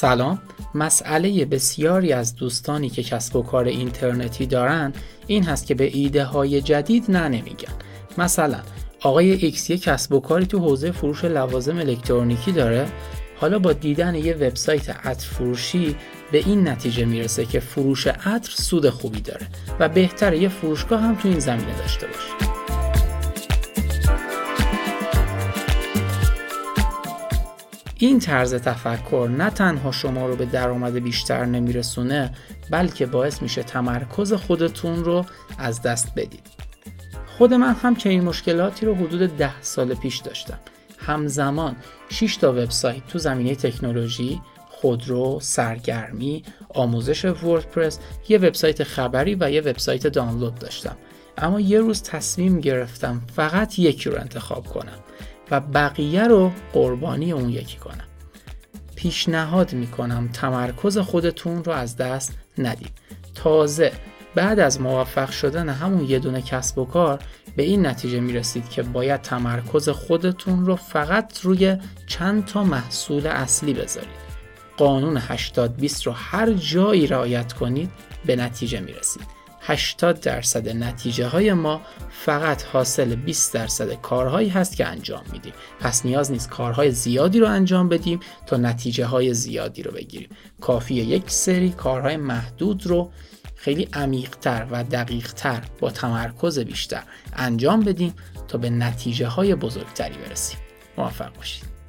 سلام. مسئله بسیاری از دوستانی که کسب و کار اینترنتی دارن این هست که به ایده های جدید نه نمیگن. مثلا آقای ایکس یک کسب و کاری تو حوزه فروش لوازم الکترونیکی داره. حالا با دیدن یه وبسایت عطر فروشی به این نتیجه می‌رسه که فروش عطر سود خوبی داره و بهتره یه فروشگاه هم تو این زمینه داشته باشه. این طرز تفکر نه تنها شما رو به درآمد بیشتر نمیرسونه بلکه باعث میشه تمرکز خودتون رو از دست بدید. خود من هم که این مشکلاتی رو حدود ده سال پیش داشتم. همزمان 6 تا وبسایت تو زمینه تکنولوژی، خودرو، سرگرمی، آموزش وردپرس، یه وبسایت خبری و یه وبسایت دانلود داشتم. اما یه روز تصمیم گرفتم فقط یکی رو انتخاب کنم و بقیه رو قربانی اون یکی کنم. پیشنهاد می‌کنم تمرکز خودتون رو از دست ندید. تازه بعد از موفق شدن همون یه دونه کسب و کار به این نتیجه می‌رسید که باید تمرکز خودتون رو فقط روی چند تا محصول اصلی بذارید. قانون 80 20 رو هر جایی رعایت کنید به نتیجه می‌رسید. 80 درصد نتیجه های ما فقط حاصل 20 درصد کارهایی هست که انجام میدیم. پس نیاز نیست کارهای زیادی رو انجام بدیم تا نتیجه های زیادی رو بگیریم. کافیه یک سری کارهای محدود رو خیلی عمیقتر و دقیقتر با تمرکز بیشتر انجام بدیم تا به نتیجه های بزرگتری برسیم. موفق باشید.